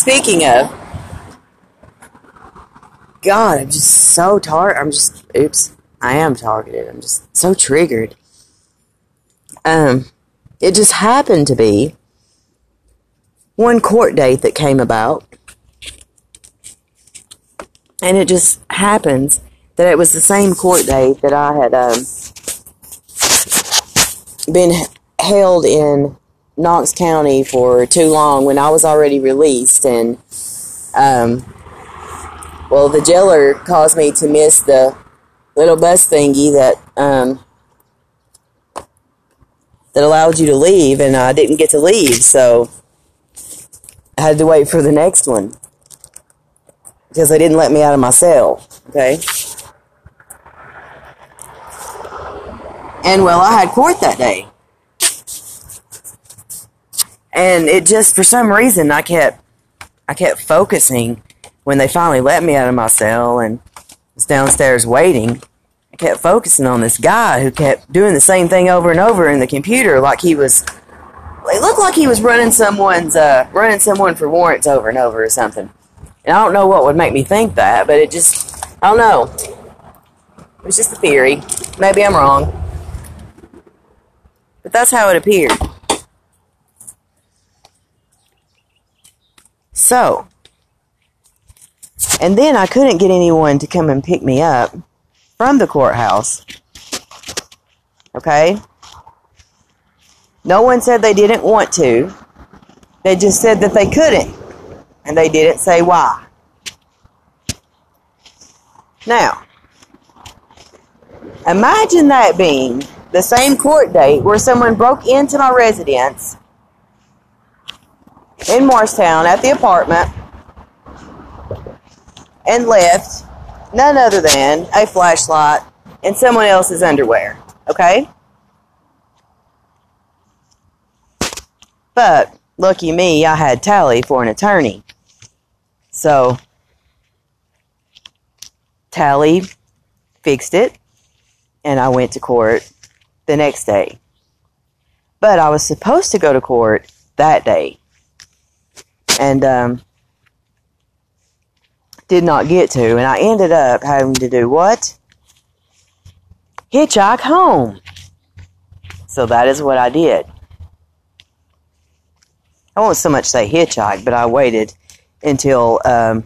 speaking of, God, I'm just so tar. I'm just oops. I am targeted. I'm just so triggered. Um, it just happened to be one court date that came about, and it just happens that it was the same court date that I had um, been held in Knox County for too long when I was already released, and um, well, the jailer caused me to miss the little bus thingy that um, that allowed you to leave, and I didn't get to leave, so I had to wait for the next one because they didn't let me out of my cell. Okay. And well, I had court that day. And it just, for some reason, I kept, I kept focusing when they finally let me out of my cell and was downstairs waiting. I kept focusing on this guy who kept doing the same thing over and over in the computer, like he was. It looked like he was running someone's, uh, running someone for warrants over and over or something. And I don't know what would make me think that, but it just, I don't know. It was just a theory. Maybe I'm wrong. But that's how it appeared. So, and then I couldn't get anyone to come and pick me up from the courthouse. Okay? No one said they didn't want to. They just said that they couldn't. And they didn't say why. Now, imagine that being the same court date where someone broke into my residence in Morristown at the apartment and left none other than a flashlight and someone else's underwear. Okay? But lucky me, I had Tally for an attorney. So Tally fixed it and I went to court the next day. But I was supposed to go to court that day. And um, did not get to. And I ended up having to do what? Hitchhike home. So that is what I did. I won't so much say hitchhike, but I waited until um,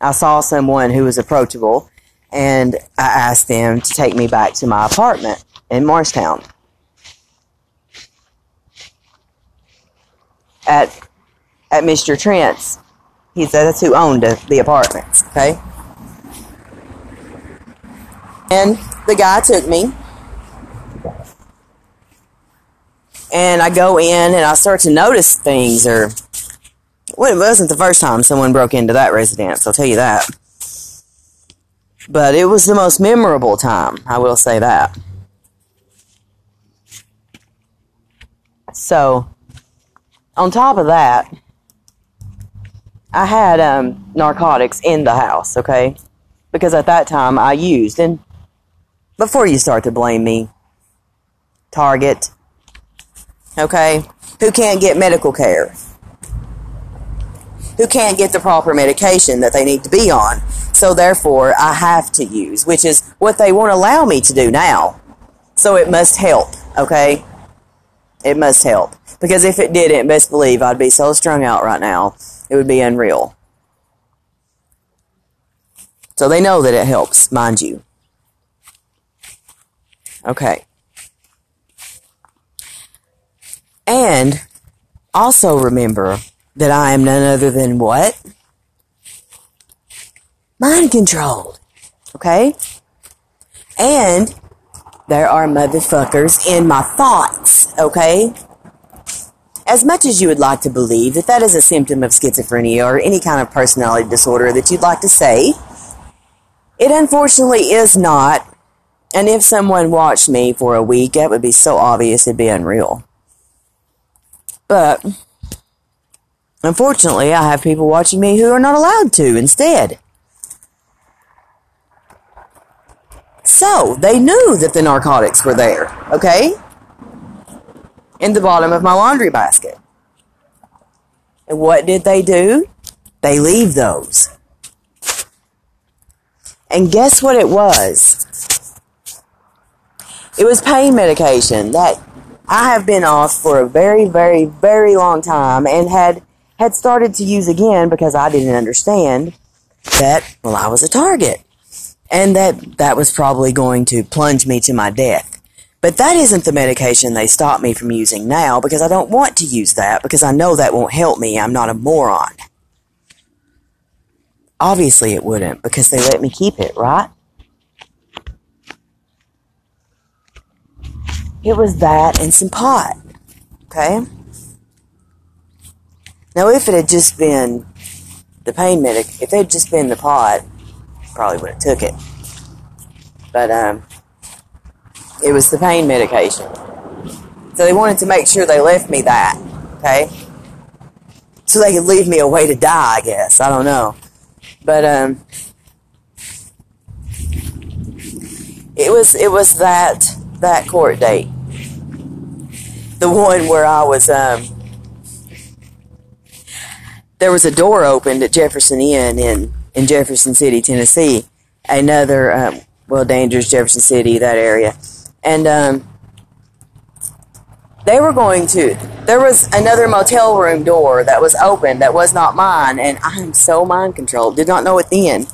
I saw someone who was approachable and I asked them to take me back to my apartment in Morristown. At at Mr. Trent's. He said that's who owned the apartments, okay? And the guy took me. And I go in and I start to notice things or well, it wasn't the first time someone broke into that residence, I'll tell you that. But it was the most memorable time, I will say that. So, on top of that, I had um, narcotics in the house, okay? Because at that time I used, and before you start to blame me, Target, okay? Who can't get medical care? Who can't get the proper medication that they need to be on? So therefore, I have to use, which is what they won't allow me to do now. So it must help, okay? It must help. Because if it didn't, best believe I'd be so strung out right now, it would be unreal. So they know that it helps, mind you. Okay. And also remember that I am none other than what? Mind controlled. Okay? And there are motherfuckers in my thoughts. Okay? As much as you would like to believe that that is a symptom of schizophrenia or any kind of personality disorder that you'd like to say, it unfortunately is not. And if someone watched me for a week, that would be so obvious it'd be unreal. But unfortunately, I have people watching me who are not allowed to instead. So, they knew that the narcotics were there, okay? In the bottom of my laundry basket. And what did they do? they leave those. And guess what it was? It was pain medication that I have been off for a very, very, very long time and had had started to use again because I didn't understand that well I was a target and that that was probably going to plunge me to my death. But that isn't the medication they stop me from using now because I don't want to use that because I know that won't help me. I'm not a moron. Obviously it wouldn't because they let me keep it, right? It was that and some pot. Okay? Now if it had just been the pain medic, if it had just been the pot, probably would have took it. But um it was the pain medication. So they wanted to make sure they left me that, okay? So they could leave me a way to die, I guess. I don't know. But um it was it was that that court date. The one where I was um there was a door opened at Jefferson Inn in in Jefferson City, Tennessee. Another um, well, dangerous Jefferson City, that area, and um, they were going to. There was another motel room door that was open that was not mine, and I'm so mind controlled. Did not know it then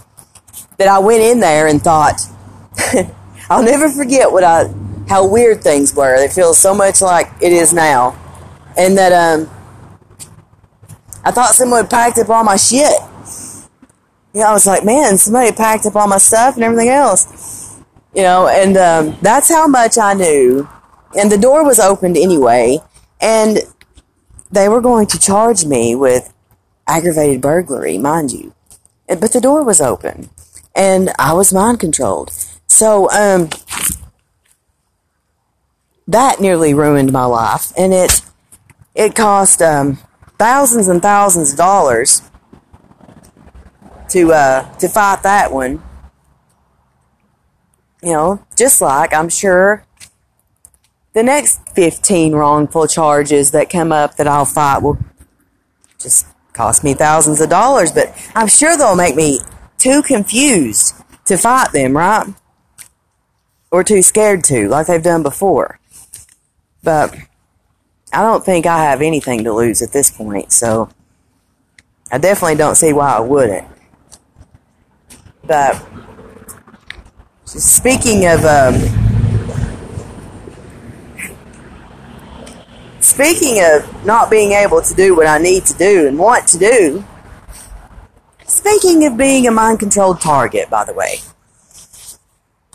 that I went in there and thought, I'll never forget what I how weird things were. It feels so much like it is now, and that um, I thought someone packed up all my shit. You know, I was like, man, somebody packed up all my stuff and everything else. You know, and um, that's how much I knew. And the door was opened anyway, and they were going to charge me with aggravated burglary, mind you. But the door was open, and I was mind controlled. So, um, that nearly ruined my life, and it it cost um, thousands and thousands of dollars to uh, to fight that one. You know, just like I'm sure the next 15 wrongful charges that come up that I'll fight will just cost me thousands of dollars, but I'm sure they'll make me too confused to fight them, right? Or too scared to, like they've done before. But I don't think I have anything to lose at this point, so I definitely don't see why I wouldn't. But speaking of um, speaking of not being able to do what I need to do and want to do, speaking of being a mind controlled target, by the way,